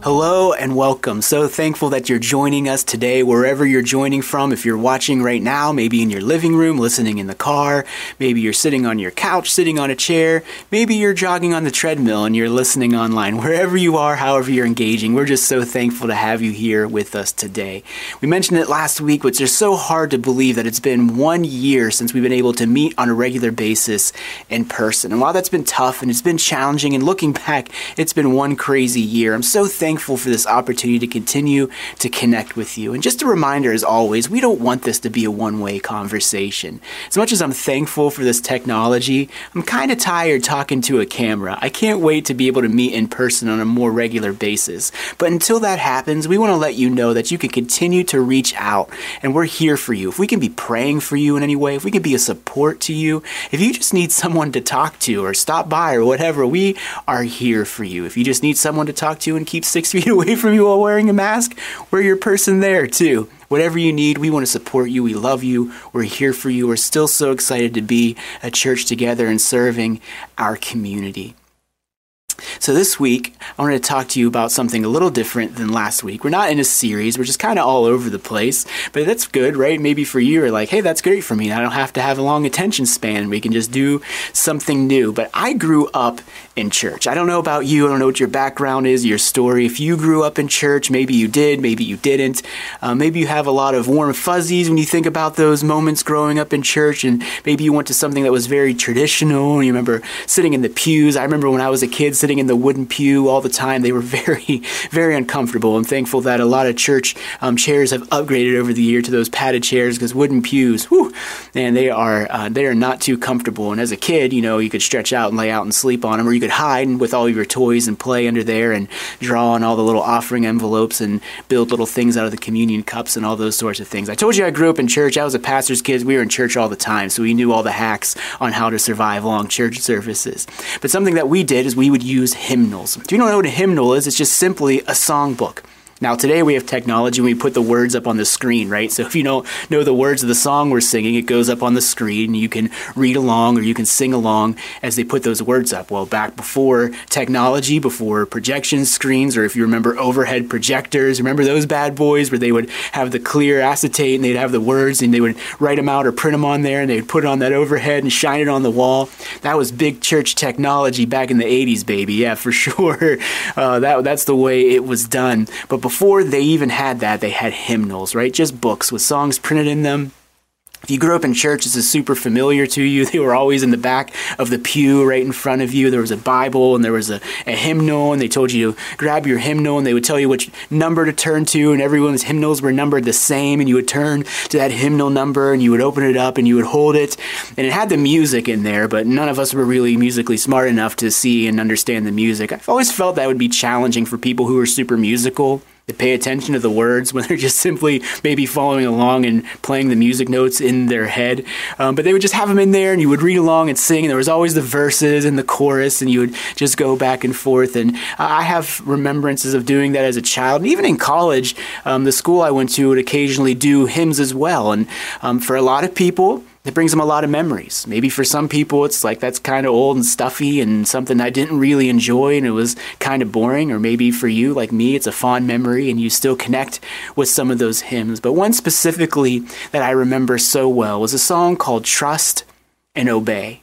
Hello and welcome. So thankful that you're joining us today, wherever you're joining from. If you're watching right now, maybe in your living room, listening in the car, maybe you're sitting on your couch, sitting on a chair, maybe you're jogging on the treadmill and you're listening online. Wherever you are, however you're engaging, we're just so thankful to have you here with us today. We mentioned it last week, it's just so hard to believe that it's been one year since we've been able to meet on a regular basis in person. And while that's been tough and it's been challenging, and looking back, it's been one crazy year. I'm so thankful thankful for this opportunity to continue to connect with you. And just a reminder, as always, we don't want this to be a one way conversation. As much as I'm thankful for this technology, I'm kind of tired talking to a camera. I can't wait to be able to meet in person on a more regular basis. But until that happens, we want to let you know that you can continue to reach out and we're here for you. If we can be praying for you in any way, if we can be a support to you, if you just need someone to talk to or stop by or whatever, we are here for you. If you just need someone to talk to and keep six feet away from you while wearing a mask, we're your person there too. Whatever you need, we want to support you. We love you. We're here for you. We're still so excited to be a church together and serving our community. So, this week, I wanted to talk to you about something a little different than last week. We're not in a series, we're just kind of all over the place, but that's good, right? Maybe for you, you're like, hey, that's great for me. I don't have to have a long attention span. We can just do something new. But I grew up in church. I don't know about you, I don't know what your background is, your story. If you grew up in church, maybe you did, maybe you didn't. Uh, maybe you have a lot of warm fuzzies when you think about those moments growing up in church, and maybe you went to something that was very traditional, you remember sitting in the pews. I remember when I was a kid sitting in the wooden pew all the time. They were very, very uncomfortable. I'm thankful that a lot of church um, chairs have upgraded over the year to those padded chairs because wooden pews, whew, and they are uh, they are not too comfortable. And as a kid, you know, you could stretch out and lay out and sleep on them, or you could hide with all your toys and play under there and draw on all the little offering envelopes and build little things out of the communion cups and all those sorts of things. I told you I grew up in church. I was a pastor's kid. We were in church all the time, so we knew all the hacks on how to survive long church services. But something that we did is we would use hymnals. Do you know what a hymnal is? It's just simply a songbook. Now, today we have technology and we put the words up on the screen, right? So if you don't know the words of the song we're singing, it goes up on the screen you can read along or you can sing along as they put those words up. Well, back before technology, before projection screens, or if you remember overhead projectors, remember those bad boys where they would have the clear acetate and they'd have the words and they would write them out or print them on there and they'd put it on that overhead and shine it on the wall. That was big church technology back in the 80s, baby. Yeah, for sure. Uh, that, that's the way it was done. But before they even had that, they had hymnals, right? Just books with songs printed in them. If you grew up in church, this is super familiar to you. They were always in the back of the pew right in front of you. There was a Bible and there was a, a, hymnal, and they told you to grab your hymnal and they would tell you which number to turn to, and everyone's hymnals were numbered the same, and you would turn to that hymnal number and you would open it up and you would hold it. And it had the music in there, but none of us were really musically smart enough to see and understand the music. I've always felt that would be challenging for people who are super musical they pay attention to the words when they're just simply maybe following along and playing the music notes in their head. Um, but they would just have them in there and you would read along and sing. And there was always the verses and the chorus and you would just go back and forth. And I have remembrances of doing that as a child. And even in college, um, the school I went to would occasionally do hymns as well. And um, for a lot of people, it brings them a lot of memories. Maybe for some people, it's like that's kind of old and stuffy and something I didn't really enjoy and it was kind of boring. Or maybe for you, like me, it's a fond memory and you still connect with some of those hymns. But one specifically that I remember so well was a song called Trust and Obey.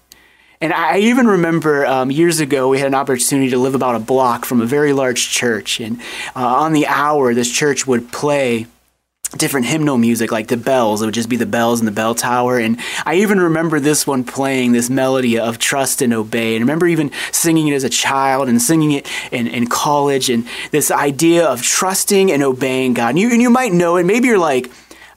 And I even remember um, years ago we had an opportunity to live about a block from a very large church. And uh, on the hour, this church would play different hymnal music like the bells it would just be the bells in the bell tower. And i even remember this one playing this melody of trust and obey. And I remember even singing it as a child and singing it in, in college. And this idea of trusting and obeying god. And you, and you might know it maybe you're like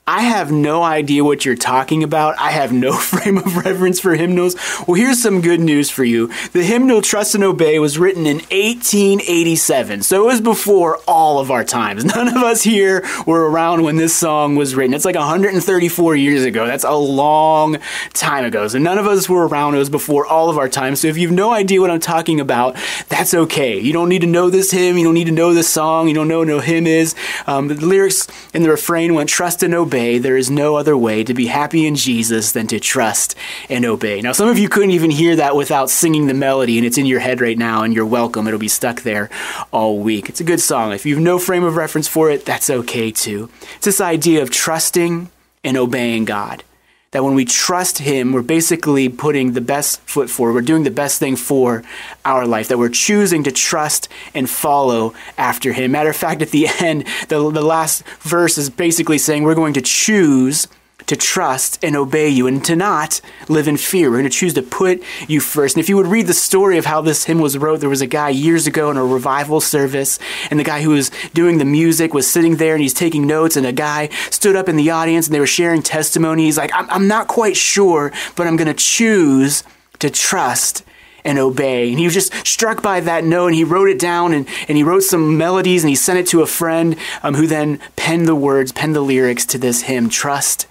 I have no idea what you're talking about. I have no frame of reference for hymnals. Well, here's some good news for you. The hymnal Trust and Obey was written in 1887, so it was before all of our times. None of us here were around when this song was written. It's like 134 years ago. That's a long time ago. So none of us were around. It was before all of our time. So if you have no idea what I'm talking about, that's okay. You don't need to know this hymn. You don't need to know this song. You don't know what no hymn is. Um, the lyrics in the refrain went, Trust and obey obey, there is no other way to be happy in Jesus than to trust and obey. Now, some of you couldn't even hear that without singing the melody, and it's in your head right now, and you're welcome. It'll be stuck there all week. It's a good song. If you have no frame of reference for it, that's okay too. It's this idea of trusting and obeying God that when we trust Him, we're basically putting the best foot forward. We're doing the best thing for our life, that we're choosing to trust and follow after Him. Matter of fact, at the end, the, the last verse is basically saying we're going to choose to trust and obey you and to not live in fear. We're going to choose to put you first. And if you would read the story of how this hymn was wrote, there was a guy years ago in a revival service, and the guy who was doing the music was sitting there and he's taking notes, and a guy stood up in the audience and they were sharing testimony. He's like, I'm, I'm not quite sure, but I'm going to choose to trust and obey. And he was just struck by that note and he wrote it down and, and he wrote some melodies and he sent it to a friend um, who then penned the words, penned the lyrics to this hymn, Trust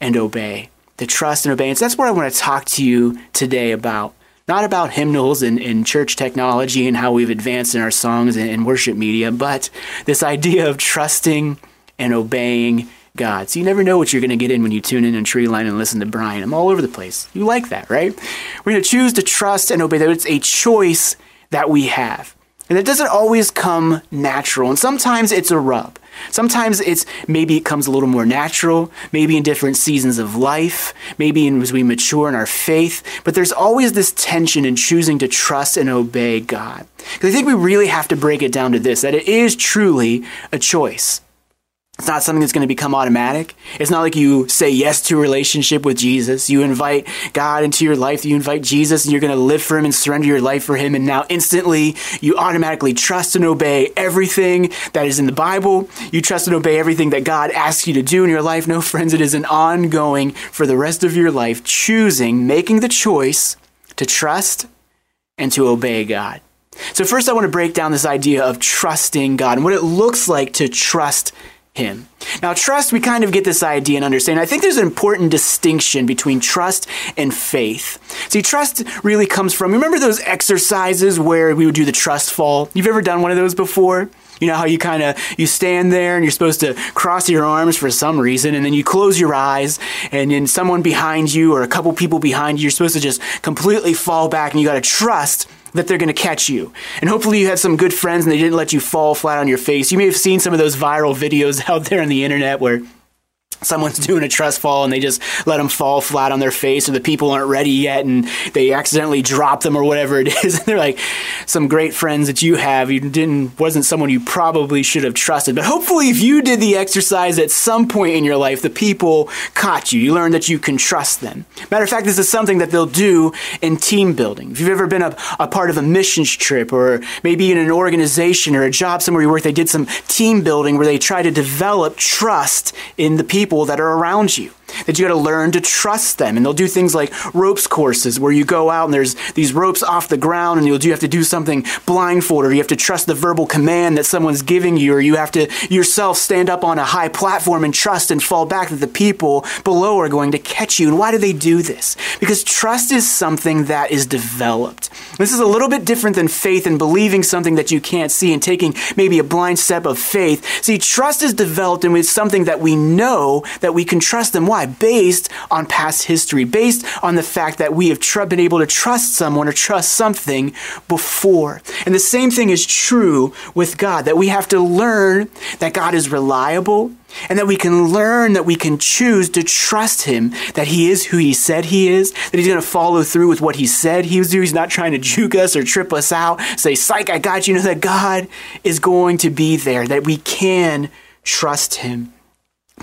and obey. The trust and obedience. That's what I want to talk to you today about. Not about hymnals and, and church technology and how we've advanced in our songs and, and worship media, but this idea of trusting and obeying God. So you never know what you're going to get in when you tune in on Tree Line and listen to Brian. I'm all over the place. You like that, right? We're going to choose to trust and obey. That it's a choice that we have. And it doesn't always come natural. And sometimes it's a rub. Sometimes it's maybe it comes a little more natural, maybe in different seasons of life, maybe as we mature in our faith. But there's always this tension in choosing to trust and obey God. Because I think we really have to break it down to this that it is truly a choice. It's not something that's going to become automatic. It's not like you say yes to a relationship with Jesus. You invite God into your life. You invite Jesus and you're going to live for Him and surrender your life for Him. And now instantly you automatically trust and obey everything that is in the Bible. You trust and obey everything that God asks you to do in your life. No, friends, it is an ongoing for the rest of your life choosing, making the choice to trust and to obey God. So first I want to break down this idea of trusting God and what it looks like to trust him. Now, trust, we kind of get this idea and understand. I think there's an important distinction between trust and faith. See, trust really comes from, remember those exercises where we would do the trust fall? You've ever done one of those before? You know how you kind of you stand there and you're supposed to cross your arms for some reason and then you close your eyes and then someone behind you or a couple people behind you you're supposed to just completely fall back and you got to trust that they're going to catch you. And hopefully you had some good friends and they didn't let you fall flat on your face. You may have seen some of those viral videos out there on the internet where someone's doing a trust fall and they just let them fall flat on their face or the people aren't ready yet and they accidentally drop them or whatever it is. And they're like some great friends that you have you didn't wasn't someone you probably should have trusted. But hopefully if you did the exercise at some point in your life the people caught you. You learned that you can trust them. Matter of fact this is something that they'll do in team building. If you've ever been a, a part of a missions trip or maybe in an organization or a job somewhere you work they did some team building where they try to develop trust in the people people that are around you that you got to learn to trust them. And they'll do things like ropes courses where you go out and there's these ropes off the ground and you'll you have to do something blindfolded or you have to trust the verbal command that someone's giving you or you have to yourself stand up on a high platform and trust and fall back that the people below are going to catch you. And why do they do this? Because trust is something that is developed. This is a little bit different than faith and believing something that you can't see and taking maybe a blind step of faith. See, trust is developed and it's something that we know that we can trust them. Why? Based on past history, based on the fact that we have tr- been able to trust someone or trust something before. And the same thing is true with God, that we have to learn that God is reliable and that we can learn that we can choose to trust him that he is who he said he is that he's going to follow through with what he said he was doing. He's not trying to juke us or trip us out say psych i got you, know that god is going to be there that we can trust him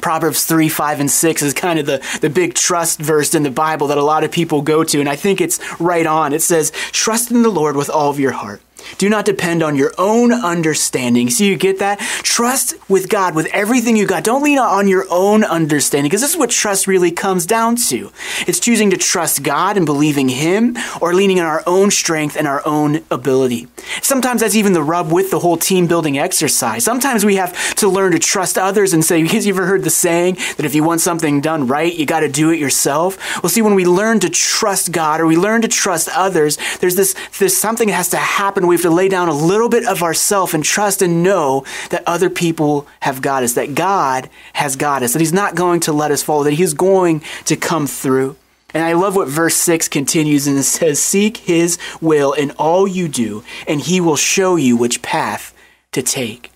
Proverbs 3, 5, and 6 is kind of the, the big trust verse in the Bible that a lot of people go to, and I think it's right on. It says, Trust in the Lord with all of your heart. Do not depend on your own understanding. See, you get that? Trust with God with everything you got. Don't lean on your own understanding because this is what trust really comes down to. It's choosing to trust God and believing Him or leaning on our own strength and our own ability. Sometimes that's even the rub with the whole team building exercise. Sometimes we have to learn to trust others and say, because you ever heard the saying that if you want something done right, you got to do it yourself? Well, see, when we learn to trust God or we learn to trust others, there's this, there's something that has to happen. We have to lay down a little bit of ourself and trust and know that other people have got us, that God has got us, that He's not going to let us fall, that He's going to come through. And I love what verse 6 continues and it says, Seek his will in all you do, and he will show you which path to take.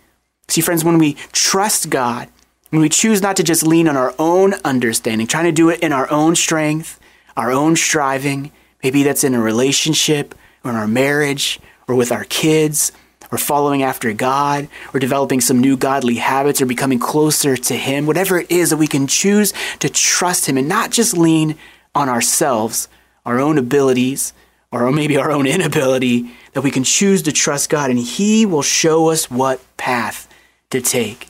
See, friends, when we trust God, when we choose not to just lean on our own understanding, trying to do it in our own strength, our own striving, maybe that's in a relationship or in our marriage or with our kids, or following after God, or developing some new godly habits, or becoming closer to Him, whatever it is that we can choose to trust Him and not just lean on ourselves, our own abilities, or maybe our own inability, that we can choose to trust God and He will show us what path to take.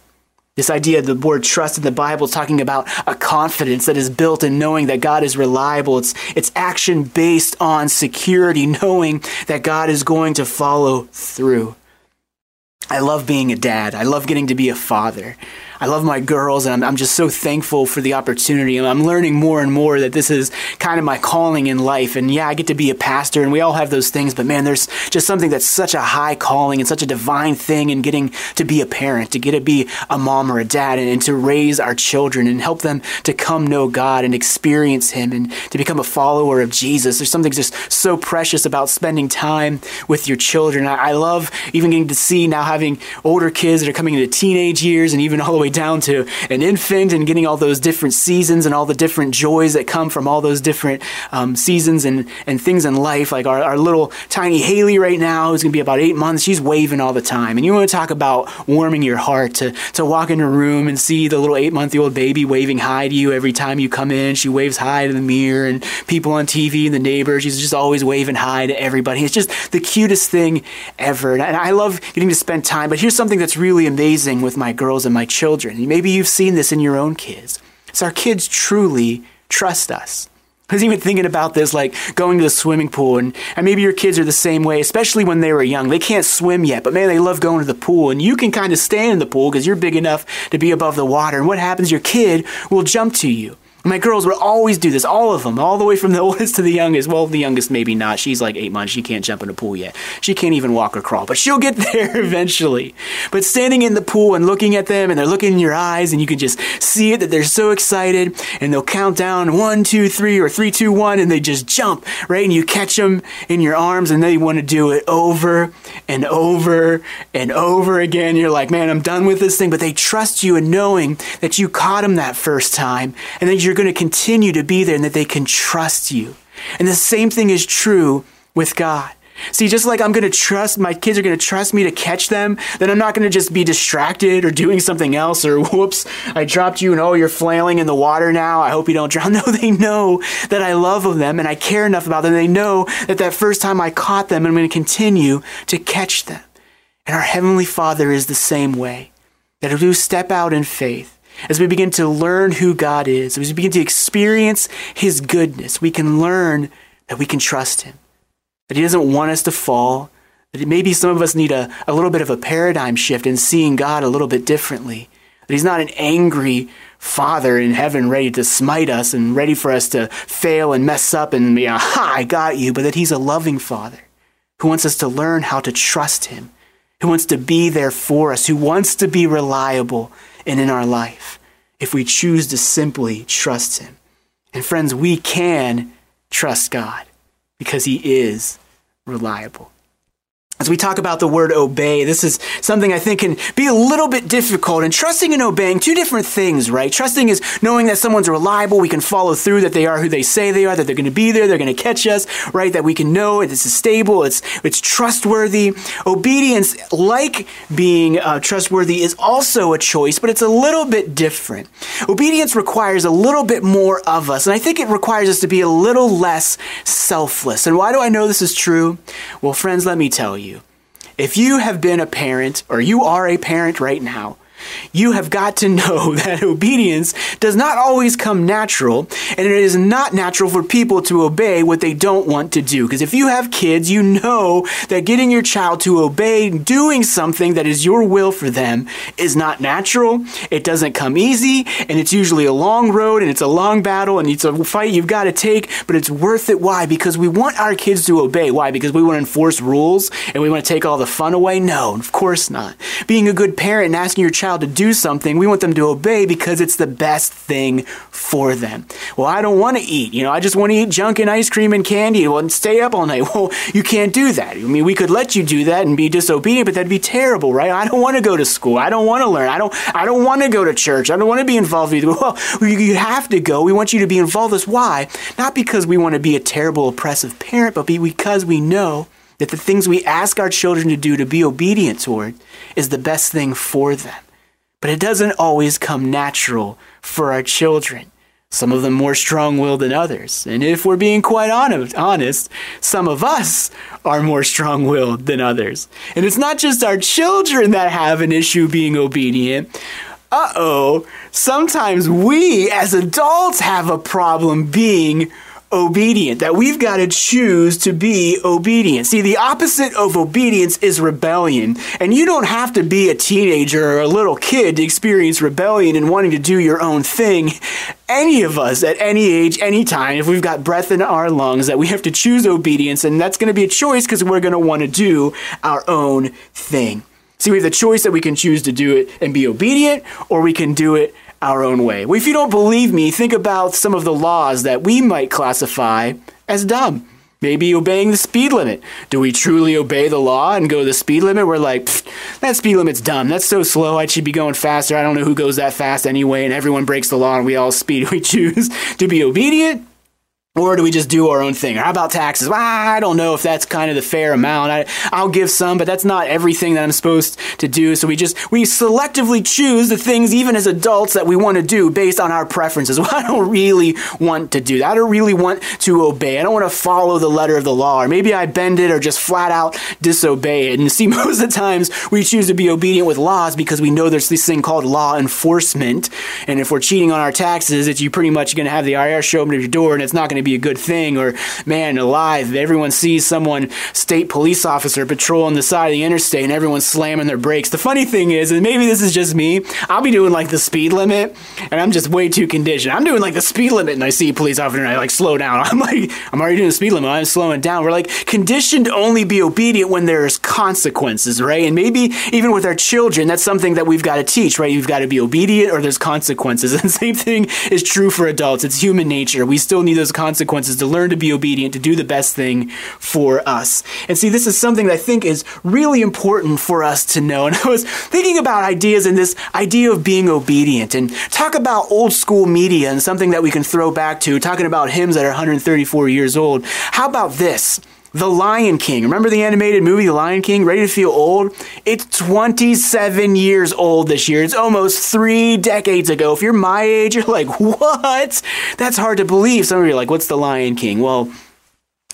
This idea of the word trust in the Bible is talking about a confidence that is built in knowing that God is reliable. It's, it's action based on security, knowing that God is going to follow through. I love being a dad. I love getting to be a father. I love my girls, and I'm, I'm just so thankful for the opportunity. And I'm learning more and more that this is kind of my calling in life. And yeah, I get to be a pastor, and we all have those things, but man, there's just something that's such a high calling and such a divine thing in getting to be a parent, to get to be a mom or a dad, and, and to raise our children and help them to come know God and experience Him and to become a follower of Jesus. There's something just so precious about spending time with your children. I, I love even getting to see now having older kids that are coming into teenage years and even all the way way down to an infant and getting all those different seasons and all the different joys that come from all those different um, seasons and, and things in life. Like our, our little tiny Haley right now, who's going to be about eight months, she's waving all the time. And you want to talk about warming your heart to, to walk in a room and see the little eight month old baby waving hi to you every time you come in. She waves hi to the mirror and people on TV and the neighbors. She's just always waving hi to everybody. It's just the cutest thing ever. And I love getting to spend time. But here's something that's really amazing with my girls and my children children. Maybe you've seen this in your own kids. So our kids truly trust us. I was even thinking about this, like going to the swimming pool, and, and maybe your kids are the same way, especially when they were young. They can't swim yet, but man, they love going to the pool, and you can kind of stand in the pool because you're big enough to be above the water. And what happens? Your kid will jump to you. My girls would always do this, all of them, all the way from the oldest to the youngest. Well, the youngest maybe not. She's like eight months. She can't jump in a pool yet. She can't even walk or crawl, but she'll get there eventually. But standing in the pool and looking at them, and they're looking in your eyes, and you can just see it that they're so excited, and they'll count down one, two, three, or three, two, one, and they just jump, right? And you catch them in your arms, and they want to do it over and over and over again. You're like, man, I'm done with this thing. But they trust you in knowing that you caught them that first time, and that you're going to continue to be there and that they can trust you. And the same thing is true with God. See, just like I'm going to trust, my kids are going to trust me to catch them, then I'm not going to just be distracted or doing something else or whoops, I dropped you and oh, you're flailing in the water now. I hope you don't drown. No, they know that I love them and I care enough about them. They know that that first time I caught them, I'm going to continue to catch them. And our Heavenly Father is the same way. That if we step out in faith, as we begin to learn who God is, as we begin to experience His goodness, we can learn that we can trust Him, that He doesn't want us to fall, that maybe some of us need a, a little bit of a paradigm shift in seeing God a little bit differently, that He's not an angry Father in heaven ready to smite us and ready for us to fail and mess up and be, aha, I got you, but that He's a loving Father who wants us to learn how to trust Him, who wants to be there for us, who wants to be reliable and in our life if we choose to simply trust Him. And friends, we can trust God because He is reliable. As we talk about the word obey, this is something I think can be a little bit difficult. And trusting and obeying, two different things, right? Trusting is knowing that someone's reliable, we can follow through, that they are who they say they are, that they're going to be there, they're going to catch us, right? That we can know this is stable, it's, it's trustworthy. Obedience, like being uh, trustworthy, is also a choice, but it's a little bit different. Obedience requires a little bit more of us, and I think it requires us to be a little less selfless. And why do I know this is true? Well, friends, let me tell you If you have been a parent or you are a parent right now, you have got to know that obedience does not always come natural, and it is not natural for people to obey what they don't want to do. Because if you have kids, you know that getting your child to obey doing something that is your will for them is not natural. It doesn't come easy, and it's usually a long road, and it's a long battle, and it's a fight you've got to take, but it's worth it. Why? Because we want our kids to obey. Why? Because we want to enforce rules and we want to take all the fun away? No, of course not. Being a good parent and asking your child to do something, we want them to obey because it's the best thing for them. Well, I don't want to eat. You know, I just want to eat junk and ice cream and candy well, and stay up all night. Well, you can't do that. I mean, we could let you do that and be disobedient, but that'd be terrible, right? I don't want to go to school. I don't want to learn. I don't. I don't want to go to church. I don't want to be involved with you. Well, you have to go. We want you to be involved. That's why. Not because we want to be a terrible, oppressive parent, but because we know that the things we ask our children to do to be obedient toward is the best thing for them. But it doesn't always come natural for our children. Some of them more strong willed than others. And if we're being quite honest, some of us are more strong willed than others. And it's not just our children that have an issue being obedient. Uh oh, sometimes we as adults have a problem being obedient, that we've got to choose to be obedient. See, the opposite of obedience is rebellion. And you don't have to be a teenager or a little kid to experience rebellion and wanting to do your own thing. Any of us at any age, any time, if we've got breath in our lungs, that we have to choose obedience, and that's going to be a choice because we're going to want to do our own thing. See, we have the choice that we can choose to do it and be obedient, or we can do it our own way. Well, if you don't believe me, think about some of the laws that we might classify as dumb. Maybe obeying the speed limit. Do we truly obey the law and go the speed limit? We're like, that speed limit's dumb. That's so slow. I should be going faster. I don't know who goes that fast anyway. And everyone breaks the law and we all speed. We choose to be obedient or do we just do our own thing? Or how about taxes? Well, I don't know if that's kind of the fair amount. I, I'll give some, but that's not everything that I'm supposed to do. So we just, we selectively choose the things, even as adults, that we want to do based on our preferences. Well, I don't really want to do that. I don't really want to obey. I don't want to follow the letter of the law. Or maybe I bend it or just flat out disobey it. And see, most of the times we choose to be obedient with laws because we know there's this thing called law enforcement. And if we're cheating on our taxes, it's you pretty much going to have the IRS show up at your door and it's not going to be a good thing or man alive. Everyone sees someone state police officer patrolling the side of the interstate and everyone's slamming their brakes. The funny thing is and maybe this is just me i'll be doing like the speed limit and i'm just way too conditioned. I'm doing like the speed limit and i see police officer and i like slow down. I'm like i'm already doing the speed limit i'm slowing down. We're like conditioned to only be obedient when there's consequences right? And maybe even with our children that's something that we've got to teach right? You've got to be obedient or there's consequences. And same thing is true for adults. It's human nature. We still need those consequences consequences, to learn to be obedient, to do the best thing for us. And see, this is something that I think is really important for us to know. And I was thinking about ideas and this idea of being obedient and talk about old school media and something that we can throw back to, talking about hymns that are 134 years old. How about this? The Lion King. Remember the animated movie, The Lion King? Ready to feel old? It's 27 years old this year. It's almost three decades ago. If you're my age, you're like, what? That's hard to believe. Some of you are like, what's The Lion King? Well,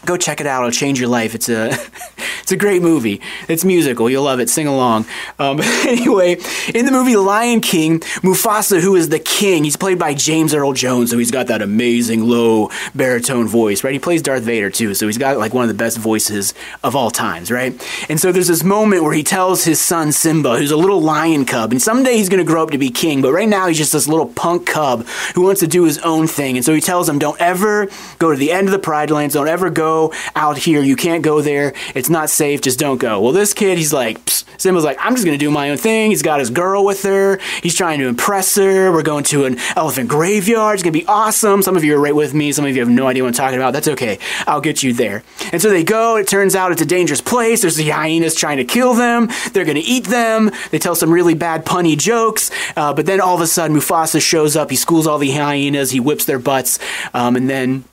go check it out. It'll change your life. It's a it's a great movie. It's musical. You'll love it. Sing along. Um, anyway, in the movie Lion King, Mufasa, who is the king, he's played by James Earl Jones, so he's got that amazing low baritone voice, right? He plays Darth Vader too, so he's got like one of the best voices of all times, right? And so there's this moment where he tells his son Simba, who's a little lion cub, and someday he's going to grow up to be king, but right now he's just this little punk cub who wants to do his own thing. And so he tells him, don't ever go to the end of the Pride Lands, don't ever go out here. You can't go there. It's not safe. Just don't go. Well, this kid, he's like, Simba's like, I'm just going to do my own thing. He's got his girl with her. He's trying to impress her. We're going to an elephant graveyard. It's going to be awesome. Some of you are right with me. Some of you have no idea what I'm talking about. That's okay. I'll get you there. And so they go. It turns out it's a dangerous place. There's the hyenas trying to kill them. They're going to eat them. They tell some really bad punny jokes. Uh, but then all of a sudden, Mufasa shows up. He schools all the hyenas. He whips their butts. Um, and then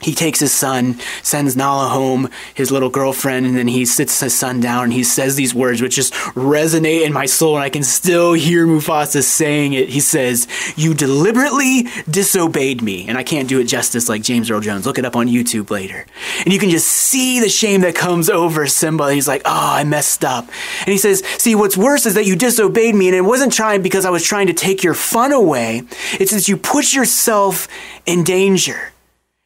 he takes his son, sends Nala home, his little girlfriend, and then he sits his son down and he says these words which just resonate in my soul, and I can still hear Mufasa saying it. He says, You deliberately disobeyed me. And I can't do it justice like James Earl Jones. Look it up on YouTube later. And you can just see the shame that comes over Simba. He's like, Oh, I messed up. And he says, See, what's worse is that you disobeyed me, and it wasn't trying because I was trying to take your fun away. It's that you put yourself in danger.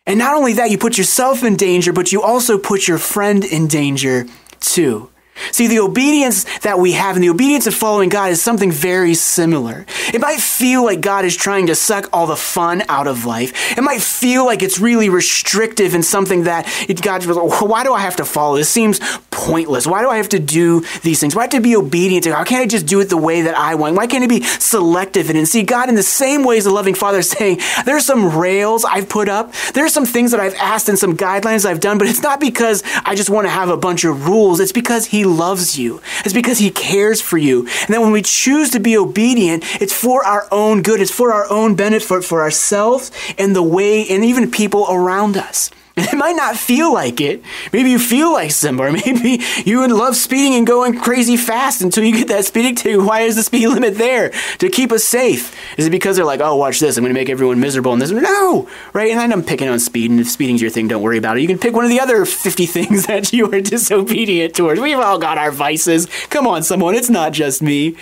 And not only that, you put yourself in danger, but you also put your friend in danger too. See, the obedience that we have and the obedience of following God is something very similar. It might feel like God is trying to suck all the fun out of life. It might feel like it's really restrictive and something that it, God, why do I have to follow? This seems pointless. Why do I have to do these things? Why have to be obedient to God? Why can't I just do it the way that I want? Why can't I be selective and see God in the same way as a loving Father is saying, there's some rails I've put up. There's some things that I've asked and some guidelines I've done, but it's not because I just want to have a bunch of rules. It's because He loves you. It's because He cares for you. And that when we choose to be obedient, it's for our own good. It's for our own benefit, for ourselves and the way, and even people around us. It might not feel like it. Maybe you feel like Simba, or maybe you would love speeding and going crazy fast until you get that speeding ticket. Why is the speed limit there? To keep us safe. Is it because they're like, oh, watch this, I'm going to make everyone miserable and this? No! Right? And I'm picking on speed, and if speeding's your thing, don't worry about it. You can pick one of the other 50 things that you are disobedient towards. We've all got our vices. Come on, someone, it's not just me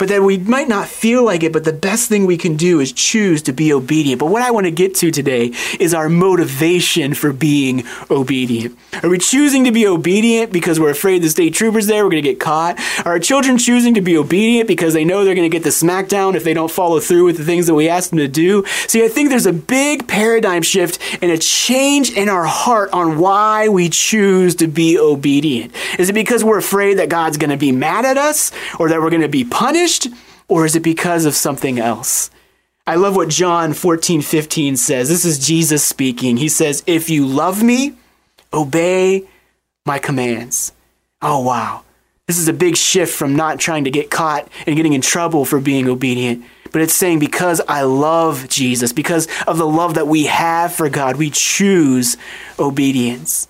but that we might not feel like it, but the best thing we can do is choose to be obedient. But what I want to get to today is our motivation for being obedient. Are we choosing to be obedient because we're afraid the state troopers there, we're going to get caught? Are our children choosing to be obedient because they know they're going to get the smackdown if they don't follow through with the things that we ask them to do? See, I think there's a big paradigm shift and a change in our heart on why we choose to be obedient. Is it because we're afraid that God's going to be mad at us or that we're going to be punished? Punished, or is it because of something else? I love what John 14, 15 says. This is Jesus speaking. He says, If you love me, obey my commands. Oh, wow. This is a big shift from not trying to get caught and getting in trouble for being obedient. But it's saying, because I love Jesus, because of the love that we have for God, we choose obedience.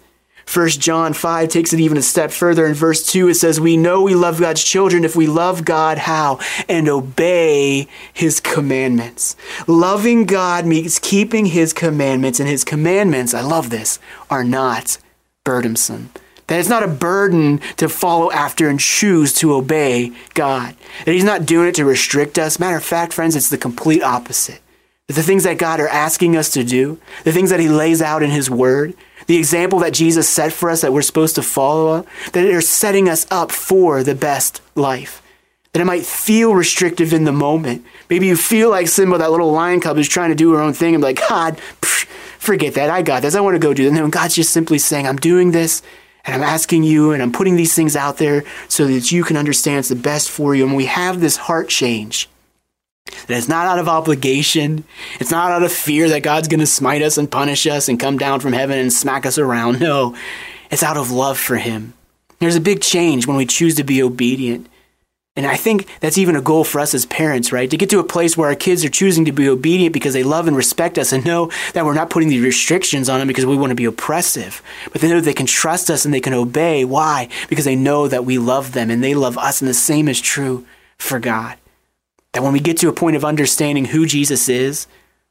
1 John 5 takes it even a step further. In verse 2, it says, We know we love God's children if we love God how? And obey his commandments. Loving God means keeping his commandments, and his commandments, I love this, are not burdensome. That it's not a burden to follow after and choose to obey God. That he's not doing it to restrict us. Matter of fact, friends, it's the complete opposite. The things that God are asking us to do, the things that he lays out in his word, the example that Jesus set for us that we're supposed to follow, uh, that are setting us up for the best life. That it might feel restrictive in the moment. Maybe you feel like Simba, that little lion cub, who's trying to do her own thing and be like, God, pff, forget that. I got this. I want to go do this. And then God's just simply saying, I'm doing this and I'm asking you and I'm putting these things out there so that you can understand it's the best for you. And we have this heart change that it's not out of obligation. It's not out of fear that God's going to smite us and punish us and come down from heaven and smack us around. No, it's out of love for Him. There's a big change when we choose to be obedient. And I think that's even a goal for us as parents, right? To get to a place where our kids are choosing to be obedient because they love and respect us and know that we're not putting these restrictions on them because we want to be oppressive. But they know they can trust us and they can obey. Why? Because they know that we love them and they love us. And the same is true for God. That when we get to a point of understanding who Jesus is,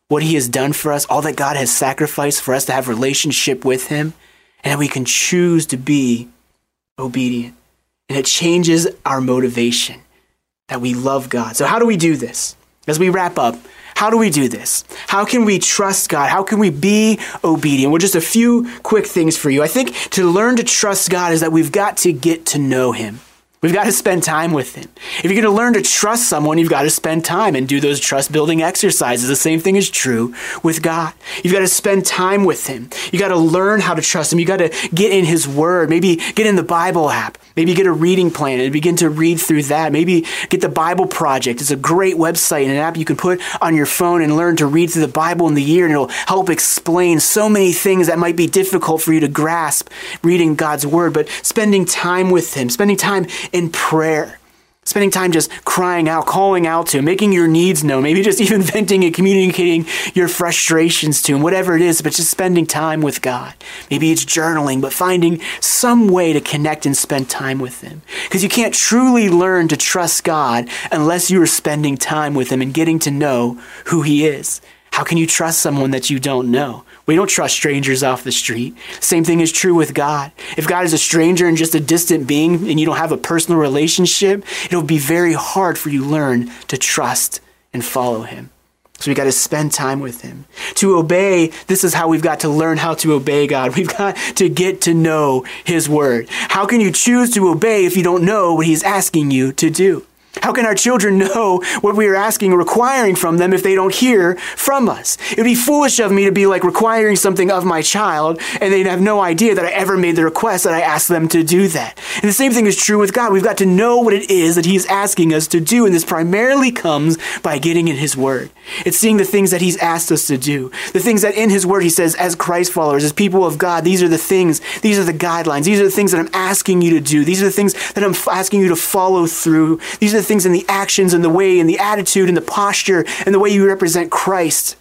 what he has done for us, all that God has sacrificed for us to have relationship with him, and that we can choose to be obedient. And it changes our motivation that we love God. So how do we do this? As we wrap up, how do we do this? How can we trust God? How can we be obedient? Well, just a few quick things for you. I think to learn to trust God is that we've got to get to know him. We've got to spend time with him. If you're going to learn to trust someone, you've got to spend time and do those trust building exercises. The same thing is true with God. You've got to spend time with him. You've got to learn how to trust him. You've got to get in his word. Maybe get in the Bible app. Maybe get a reading plan and begin to read through that. Maybe get the Bible Project. It's a great website and an app you can put on your phone and learn to read through the Bible in the year, and it'll help explain so many things that might be difficult for you to grasp reading God's Word. But spending time with Him, spending time in prayer Spending time just crying out, calling out to him, making your needs known, maybe just even venting and communicating your frustrations to him, whatever it is, but just spending time with God. Maybe it's journaling, but finding some way to connect and spend time with him. Because you can't truly learn to trust God unless you are spending time with him and getting to know who he is. How can you trust someone that you don't know? We don't trust strangers off the street. Same thing is true with God. If God is a stranger and just a distant being and you don't have a personal relationship, it'll be very hard for you to learn to trust and follow him. So we got to spend time with him. To obey, this is how we've got to learn how to obey God. We've got to get to know his word. How can you choose to obey if you don't know what he's asking you to do? How can our children know what we are asking or requiring from them if they don't hear from us? It would be foolish of me to be like requiring something of my child and they'd have no idea that I ever made the request that I asked them to do that. And the same thing is true with God. We've got to know what it is that He's asking us to do, and this primarily comes by getting in His Word. It's seeing the things that He's asked us to do. The things that in His Word He says, as Christ followers, as people of God, these are the things, these are the guidelines, these are the things that I'm asking you to do, these are the things that I'm asking you to follow through, these are the things in the actions and the way and the attitude and the posture and the way you represent Christ.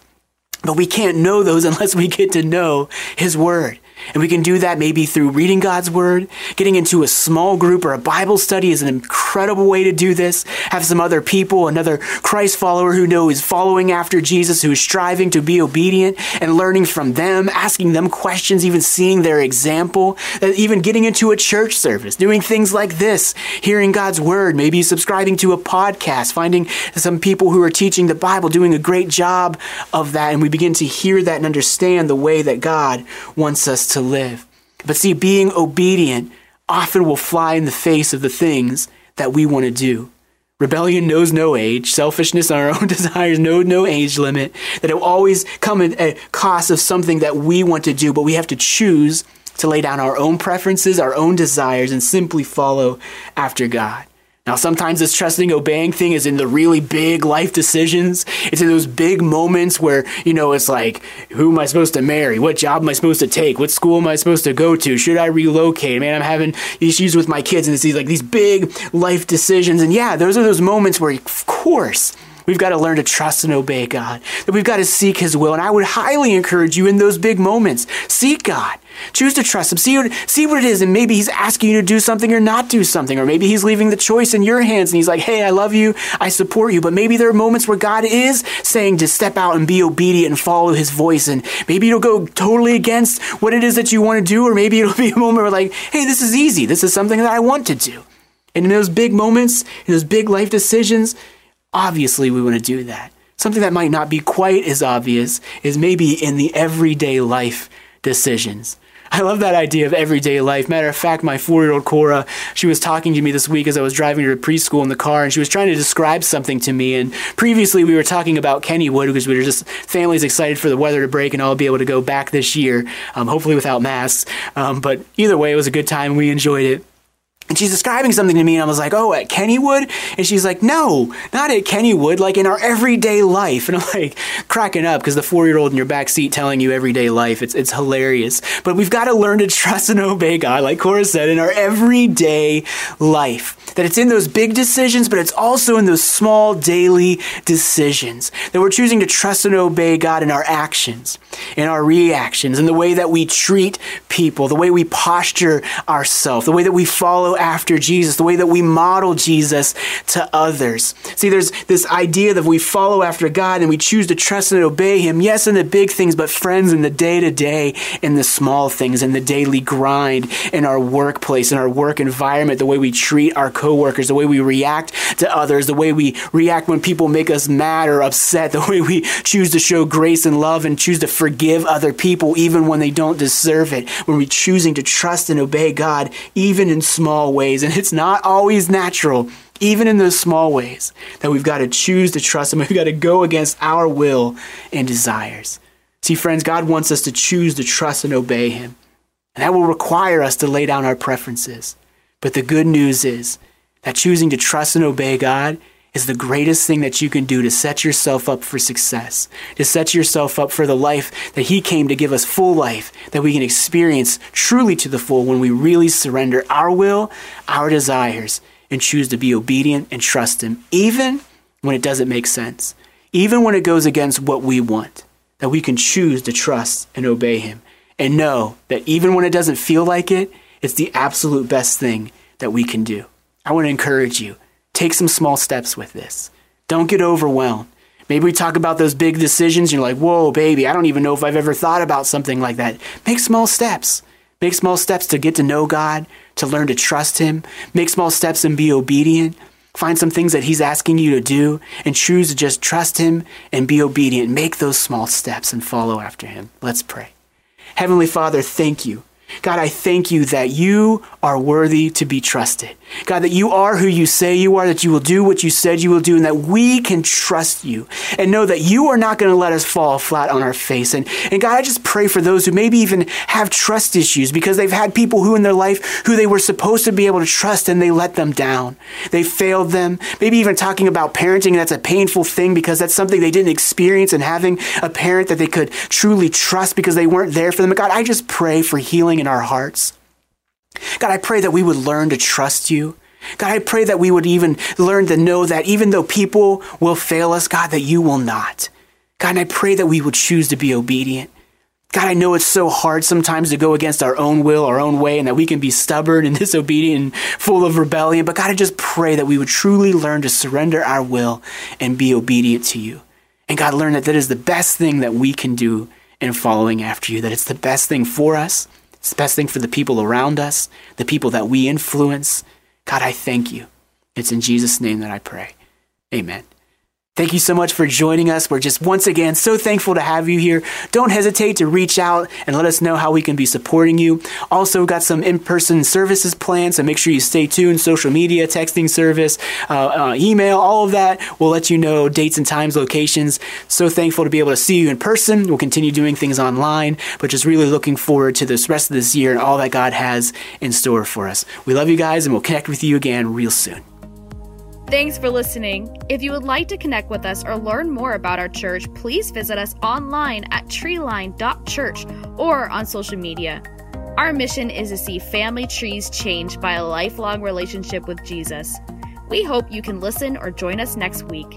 But we can't know those unless we get to know His Word. And we can do that maybe through reading God's Word. Getting into a small group or a Bible study is an incredible way to do this. Have some other people, another Christ follower who knows is following after Jesus, who is striving to be obedient and learning from them, asking them questions, even seeing their example. Even getting into a church service, doing things like this, hearing God's Word, maybe subscribing to a podcast, finding some people who are teaching the Bible, doing a great job of that. And we begin to hear that and understand the way that God wants us to live. But see, being obedient often will fly in the face of the things that we want to do. Rebellion knows no age. Selfishness and our own desires know no age limit. That it will always come at a cost of something that we want to do, but we have to choose to lay down our own preferences, our own desires, and simply follow after God. Now, sometimes this trusting, obeying thing is in the really big life decisions. It's in those big moments where, you know, it's like, who am I supposed to marry? What job am I supposed to take? What school am I supposed to go to? Should I relocate? Man, I'm having issues with my kids, and it's these like these big life decisions. And yeah, those are those moments where, of course, We've got to learn to trust and obey God. That we've got to seek His will. And I would highly encourage you in those big moments, seek God. Choose to trust Him. See what, see what it is. And maybe He's asking you to do something or not do something. Or maybe He's leaving the choice in your hands and He's like, hey, I love you. I support you. But maybe there are moments where God is saying to step out and be obedient and follow His voice. And maybe it'll go totally against what it is that you want to do. Or maybe it'll be a moment where, like, hey, this is easy. This is something that I want to do. And in those big moments, in those big life decisions, Obviously, we want to do that. Something that might not be quite as obvious is maybe in the everyday life decisions. I love that idea of everyday life. Matter of fact, my four year old Cora, she was talking to me this week as I was driving her to preschool in the car, and she was trying to describe something to me. And previously, we were talking about Kennywood because we were just families excited for the weather to break and all be able to go back this year, um, hopefully without masks. Um, but either way, it was a good time. We enjoyed it. And she's describing something to me, and I was like, oh, at Kennywood? And she's like, no, not at Kennywood, like in our everyday life. And I'm like, cracking up because the four year old in your back seat telling you everyday life, it's, it's hilarious. But we've got to learn to trust and obey God, like Cora said, in our everyday life. That it's in those big decisions, but it's also in those small daily decisions. That we're choosing to trust and obey God in our actions, in our reactions, in the way that we treat people, the way we posture ourselves, the way that we follow after Jesus, the way that we model Jesus to others. See, there's this idea that we follow after God and we choose to trust and obey Him, yes, in the big things, but friends, in the day to day, in the small things, in the daily grind, in our workplace, in our work environment, the way we treat our coworkers, the way we react to others, the way we react when people make us mad or upset, the way we choose to show grace and love and choose to forgive other people even when they don't deserve it, when we're choosing to trust and obey God even in small ways, and it's not always natural, even in those small ways, that we've got to choose to trust Him. We've got to go against our will and desires. See, friends, God wants us to choose to trust and obey Him. And that will require us to lay down our preferences. But the good news is that choosing to trust and obey God is the greatest thing that you can do to set yourself up for success, to set yourself up for the life that He came to give us full life, that we can experience truly to the full when we really surrender our will, our desires, and choose to be obedient and trust Him, even when it doesn't make sense, even when it goes against what we want, that we can choose to trust and obey Him and know that even when it doesn't feel like it, it's the absolute best thing that we can do. I want to encourage you take some small steps with this. Don't get overwhelmed. Maybe we talk about those big decisions. You're like, whoa, baby, I don't even know if I've ever thought about something like that. Make small steps. Make small steps to get to know God, to learn to trust Him. Make small steps and be obedient. Find some things that He's asking you to do and choose to just trust Him and be obedient. Make those small steps and follow after Him. Let's pray. Heavenly Father, thank you God, I thank you that you are worthy to be trusted. God, that you are who you say you are, that you will do what you said you will do, and that we can trust you and know that you are not going to let us fall flat on our face. And, and God, I just pray for those who maybe even have trust issues because they've had people who in their life who they were supposed to be able to trust and they let them down. They failed them. Maybe even talking about parenting, that's a painful thing because that's something they didn't experience and having a parent that they could truly trust because they weren't there for them. God, I just pray for healing in our hearts. God, I pray that we would learn to trust you. God, I pray that we would even learn to know that even though people will fail us, God, that you will not. God, I pray that we would choose to be obedient. God, I know it's so hard sometimes to go against our own will, our own way, and that we can be stubborn and disobedient and full of rebellion. But God, I just pray that we would truly learn to surrender our will and be obedient to you. And God, learn that that is the best thing that we can do in following after you, that it's the best thing for us it's the best thing for the people around us, the people that we influence. God, I thank you. It's in Jesus' name that I pray. Amen. Thank you so much for joining us. We're just once again so thankful to have you here. Don't hesitate to reach out and let us know how we can be supporting you. Also, got some in person services planned, so make sure you stay tuned. Social media, texting service, uh, uh, email, all of that. We'll let you know dates and times, locations. So thankful to be able to see you in person. We'll continue doing things online, but just really looking forward to this rest of this year and all that God has in store for us. We love you guys, and we'll connect with you again real soon. Thanks for listening. If you would like to connect with us or learn more about our church, please visit us online at treeline.church or on social media. Our mission is to see family trees changed by a lifelong relationship with Jesus. We hope you can listen or join us next week.